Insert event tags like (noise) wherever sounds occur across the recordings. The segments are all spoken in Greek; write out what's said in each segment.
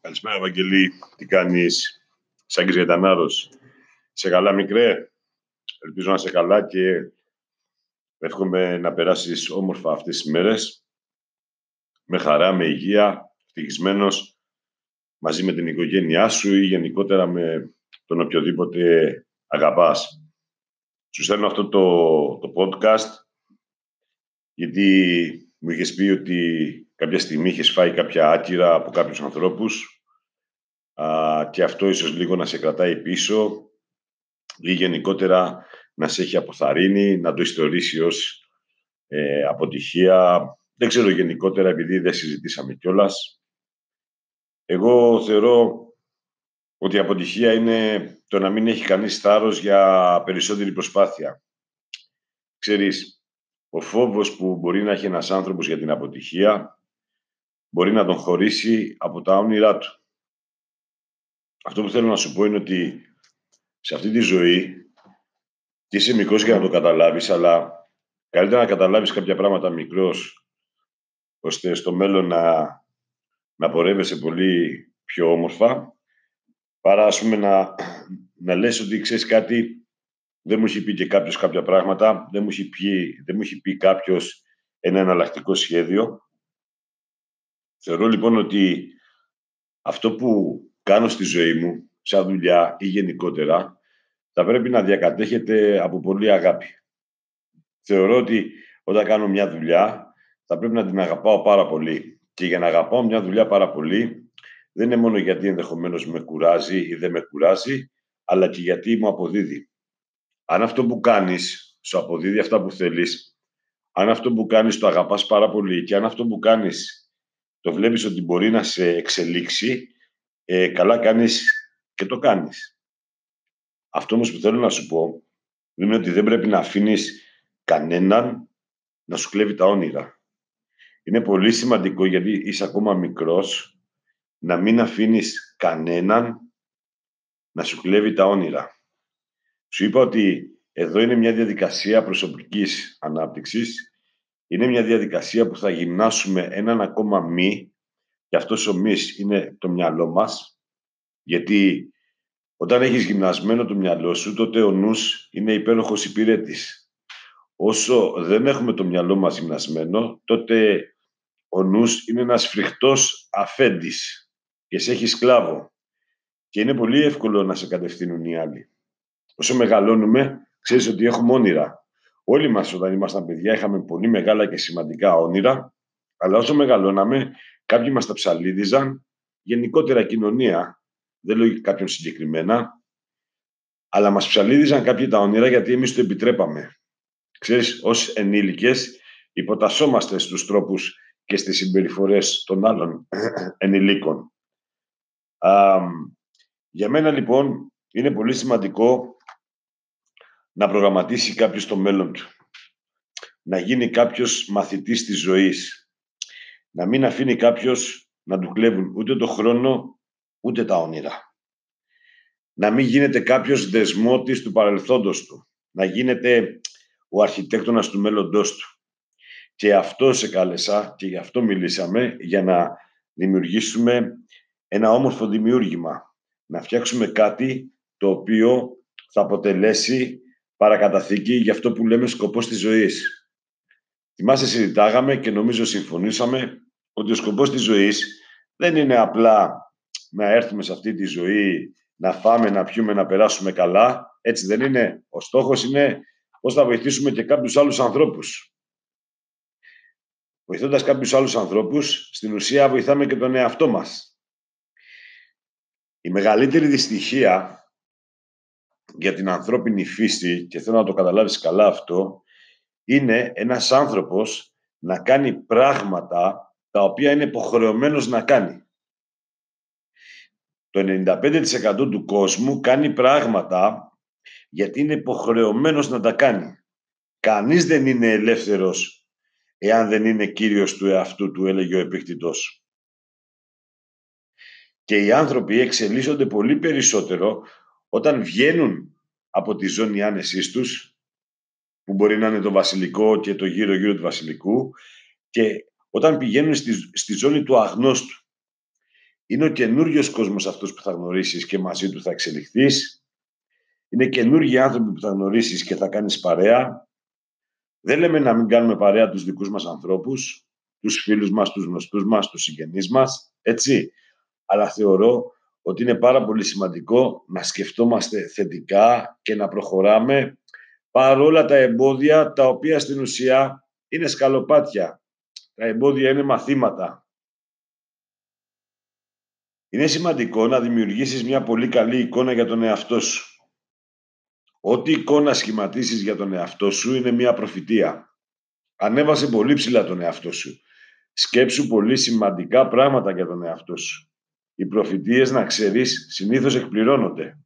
Καλησπέρα, Βαγγελή. Τι κάνεις, Σάγκης Γετανάρος. Σε καλά, μικρέ; Ελπίζω να σε καλά και εύχομαι να περάσεις όμορφα αυτές τις μέρες. Με χαρά, με υγεία, ευτυχισμένος, μαζί με την οικογένειά σου ή γενικότερα με τον οποιοδήποτε αγαπάς. Σου στέλνω αυτό το, το podcast γιατί μου είχες πει ότι κάποια στιγμή είχες φάει κάποια άκυρα από κάποιους ανθρώπους α, και αυτό ίσως λίγο να σε κρατάει πίσω ή γενικότερα να σε έχει αποθαρρύνει, να το ιστορίσει ως ε, αποτυχία. Δεν ξέρω γενικότερα, επειδή δεν συζητήσαμε κιόλας. Εγώ θεωρώ ότι η αποτυχία είναι το να μην έχει κανείς θάρρος για περισσότερη προσπάθεια. Ξέρεις, ο φόβος που μπορεί να έχει ένας άνθρωπος για την αποτυχία μπορεί να τον χωρίσει από τα όνειρά του. Αυτό που θέλω να σου πω είναι ότι σε αυτή τη ζωή και είσαι μικρός για να το καταλάβεις, αλλά καλύτερα να καταλάβεις κάποια πράγματα μικρός, ώστε στο μέλλον να, να πορεύεσαι πολύ πιο όμορφα, παρά ας πούμε να, να λες ότι ξέρεις κάτι, δεν μου έχει πει και κάποιος κάποια πράγματα, δεν μου έχει πει, δεν μου έχει πει κάποιος ένα εναλλακτικό σχέδιο. Θεωρώ λοιπόν ότι αυτό που κάνω στη ζωή μου, σαν δουλειά ή γενικότερα, θα πρέπει να διακατέχεται από πολύ αγάπη. Θεωρώ ότι όταν κάνω μια δουλειά, θα πρέπει να την αγαπάω πάρα πολύ. Και για να αγαπάω μια δουλειά πάρα πολύ, δεν είναι μόνο γιατί ενδεχομένως με κουράζει ή δεν με κουράζει, αλλά και γιατί μου αποδίδει. Αν αυτό που κάνεις σου αποδίδει αυτά που θέλεις, αν αυτό που κάνεις το αγαπάς πάρα πολύ και αν αυτό που κάνεις το βλέπεις ότι μπορεί να σε εξελίξει, ε, καλά κάνεις και το κάνεις. Αυτό όμως που θέλω να σου πω είναι ότι δεν πρέπει να αφήνεις κανέναν να σου κλέβει τα όνειρα. Είναι πολύ σημαντικό γιατί είσαι ακόμα μικρός να μην αφήνεις κανέναν να σου κλέβει τα όνειρα. Σου είπα ότι εδώ είναι μια διαδικασία προσωπικής ανάπτυξης. Είναι μια διαδικασία που θα γυμνάσουμε έναν ακόμα μη και αυτός ο μυς είναι το μυαλό μας. Γιατί όταν έχεις γυμνασμένο το μυαλό σου, τότε ο νους είναι υπέροχος υπηρέτης. Όσο δεν έχουμε το μυαλό μας γυμνασμένο, τότε ο νους είναι ένας φρικτός αφέντης και σε έχει σκλάβο. Και είναι πολύ εύκολο να σε κατευθύνουν οι άλλοι. Όσο μεγαλώνουμε, ξέρεις ότι έχουμε όνειρα. Όλοι μας όταν ήμασταν παιδιά είχαμε πολύ μεγάλα και σημαντικά όνειρα, αλλά όσο μεγαλώναμε, κάποιοι μας τα ψαλίδιζαν, γενικότερα κοινωνία, δεν λέω κάποιον συγκεκριμένα, αλλά μας ψαλίδιζαν κάποιοι τα όνειρα γιατί εμείς το επιτρέπαμε. Ξέρεις, ως ενήλικες υποτασσόμαστε στους τρόπους και στις συμπεριφορές των άλλων (clears throat) ενηλίκων. για μένα λοιπόν είναι πολύ σημαντικό να προγραμματίσει κάποιος το μέλλον του. Να γίνει κάποιος μαθητής της ζωής. Να μην αφήνει κάποιος να του κλέβουν ούτε το χρόνο, ούτε τα όνειρα. Να μην γίνεται κάποιος δεσμότης του παρελθόντος του. Να γίνεται ο αρχιτέκτονας του μέλλοντός του. Και αυτό σε κάλεσα και γι' αυτό μιλήσαμε για να δημιουργήσουμε ένα όμορφο δημιούργημα. Να φτιάξουμε κάτι το οποίο θα αποτελέσει παρακαταθήκη για αυτό που λέμε σκοπός της ζωής. Θυμάσαι, συζητάγαμε και νομίζω συμφωνήσαμε ότι ο σκοπός της ζωής δεν είναι απλά να έρθουμε σε αυτή τη ζωή, να φάμε, να πιούμε, να περάσουμε καλά. Έτσι δεν είναι. Ο στόχος είναι πώς θα βοηθήσουμε και κάποιους άλλους ανθρώπους. Βοηθώντας κάποιους άλλους ανθρώπους, στην ουσία βοηθάμε και τον εαυτό μας. Η μεγαλύτερη δυστυχία για την ανθρώπινη φύση, και θέλω να το καταλάβεις καλά αυτό, είναι ένας άνθρωπος να κάνει πράγματα τα οποία είναι υποχρεωμένος να κάνει. Το 95% του κόσμου κάνει πράγματα γιατί είναι υποχρεωμένος να τα κάνει. Κανείς δεν είναι ελεύθερος εάν δεν είναι κύριος του εαυτού του, έλεγε ο επίκτητος. Και οι άνθρωποι εξελίσσονται πολύ περισσότερο όταν βγαίνουν από τη ζώνη άνεσής τους, που μπορεί να είναι το βασιλικό και το γύρω-γύρω του βασιλικού, και όταν πηγαίνουν στη, στη ζώνη του αγνώστου. είναι ο καινούριος κόσμος αυτός που θα γνωρίσεις και μαζί του θα εξελιχθείς. Είναι καινούργιοι άνθρωποι που θα γνωρίσεις και θα κάνεις παρέα. Δεν λέμε να μην κάνουμε παρέα τους δικούς μας ανθρώπους, τους φίλους μας, τους γνωστούς μας, τους συγγενείς μας, έτσι. Αλλά θεωρώ ότι είναι πάρα πολύ σημαντικό να σκεφτόμαστε θετικά και να προχωράμε παρόλα τα εμπόδια τα οποία στην ουσία είναι σκαλοπάτια. Τα εμπόδια είναι μαθήματα. Είναι σημαντικό να δημιουργήσεις μια πολύ καλή εικόνα για τον εαυτό σου. Ό,τι εικόνα σχηματίσεις για τον εαυτό σου είναι μια προφητεία. Ανέβασε πολύ ψηλά τον εαυτό σου. Σκέψου πολύ σημαντικά πράγματα για τον εαυτό σου. Οι προφητείες, να ξέρεις, συνήθως εκπληρώνονται.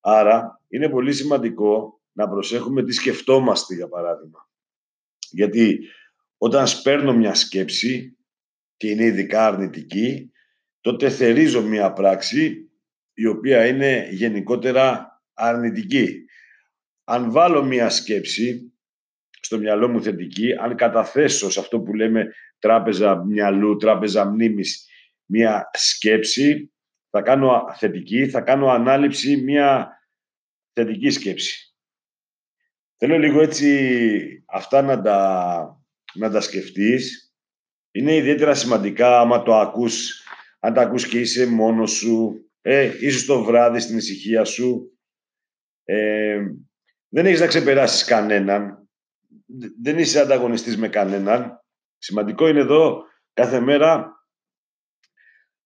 Άρα, είναι πολύ σημαντικό να προσέχουμε τι σκεφτόμαστε, για παράδειγμα. Γιατί όταν σπέρνω μια σκέψη και είναι ειδικά αρνητική, τότε θερίζω μια πράξη η οποία είναι γενικότερα αρνητική. Αν βάλω μια σκέψη στο μυαλό μου θετική, αν καταθέσω σε αυτό που λέμε τράπεζα μυαλού, τράπεζα μνήμης, μια σκέψη, θα κάνω θετική, θα κάνω ανάληψη μια θετική σκέψη. Θέλω λίγο έτσι αυτά να τα, να τα σκεφτείς. Είναι ιδιαίτερα σημαντικά άμα το ακούς, αν τα ακούς και είσαι μόνος σου, ε, ίσως το βράδυ στην ησυχία σου. Ε, δεν έχεις να ξεπεράσεις κανέναν. Δεν είσαι ανταγωνιστής με κανέναν. Σημαντικό είναι εδώ κάθε μέρα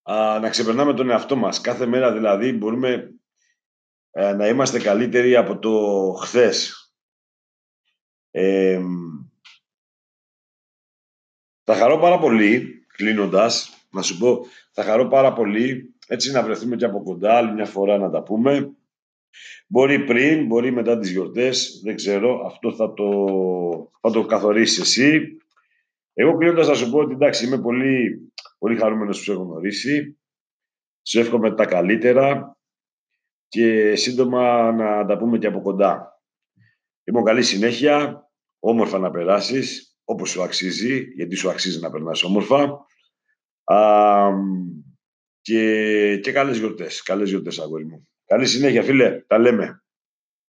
α, να ξεπερνάμε τον εαυτό μας. Κάθε μέρα δηλαδή μπορούμε ε, να είμαστε καλύτεροι από το χθες. Ε, θα χαρώ πάρα πολύ, κλείνοντας, να σου πω, θα χαρώ πάρα πολύ έτσι να βρεθούμε και από κοντά, άλλη μια φορά να τα πούμε. Μπορεί πριν, μπορεί μετά τις γιορτές, δεν ξέρω, αυτό θα το, θα το καθορίσεις εσύ. Εγώ κλείνοντας θα σου πω ότι εντάξει, είμαι πολύ, πολύ χαρούμενος που σε έχω γνωρίσει. Σου εύχομαι τα καλύτερα και σύντομα να τα πούμε και από κοντά. Λοιπόν, καλής συνέχεια, όμορφα να περάσεις, όπως σου αξίζει, γιατί σου αξίζει να περνάς όμορφα. Α, και, και καλές γιορτές, καλές γιορτές αγόρι μου. Καλή συνέχεια φίλε, τα λέμε.